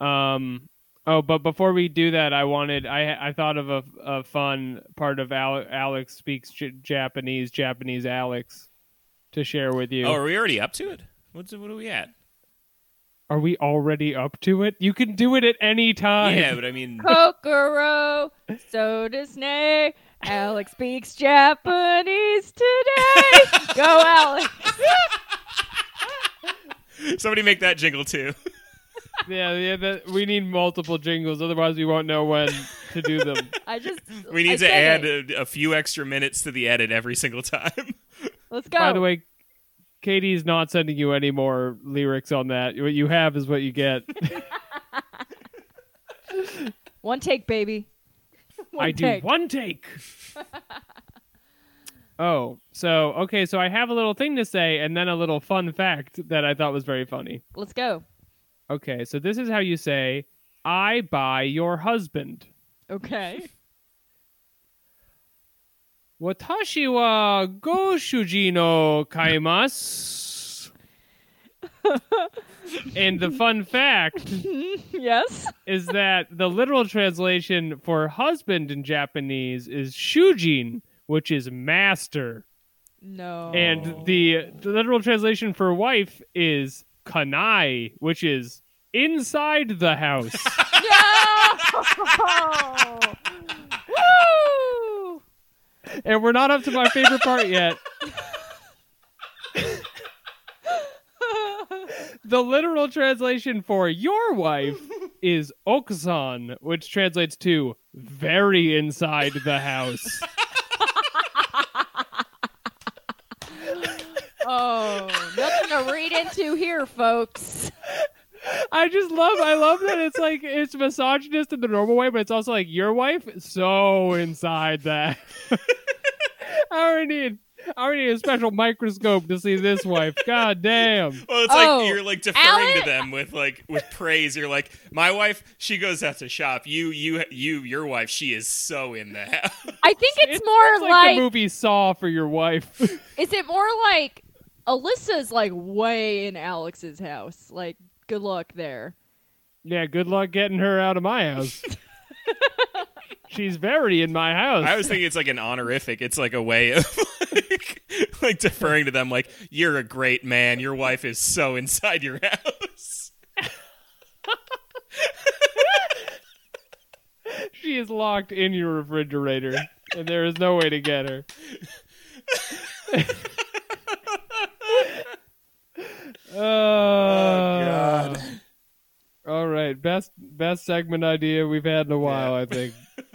Um. Oh, but before we do that, I wanted I I thought of a, a fun part of Ale- Alex speaks J- Japanese, Japanese Alex, to share with you. Oh, are we already up to it? What's what are we at? Are we already up to it? You can do it at any time. Yeah, but I mean, Kokoro, so Disney. Alex speaks Japanese today. Go, Alex. somebody make that jingle too. yeah, yeah. That, we need multiple jingles, otherwise we won't know when to do them. I just. We I need to add a, a few extra minutes to the edit every single time. Let's go. By the way, Katie's not sending you any more lyrics on that. What you have is what you get. one take, baby. One I take. do one take. oh, so okay, so I have a little thing to say and then a little fun fact that I thought was very funny. Let's go. Okay, so this is how you say, I buy your husband. Okay. Watashi wa goshuji no kaimasu. and the fun fact yes is that the literal translation for husband in Japanese is shujin, which is master. No. And the, the literal translation for wife is kanai, which is inside the house. No! Woo! and we're not up to my favorite part yet. the literal translation for your wife is okusan, which translates to very inside the house. Oh, nothing to read into here, folks. I just love I love that it's like it's misogynist in the normal way, but it's also like your wife so inside that. I already need I already need a special microscope to see this wife. God damn. Well, it's Oh, like you're like deferring Alan- to them with like with praise. You're like, my wife, she goes out to shop. You, you, you, your wife, she is so in the house. I think it's, It's more It's like, like, the movie Saw for your wife. is it more like Alyssa's like way in Alex's house? Like, good luck there. yeah, good luck getting her out of my house. She's very in my house. I was thinking it's like an honorific. It's like a way of like, like deferring to them. Like, you're a great man. Your wife is so inside your house. she is locked in your refrigerator, and there is no way to get her. oh, God. All right, best best segment idea we've had in a while, I think.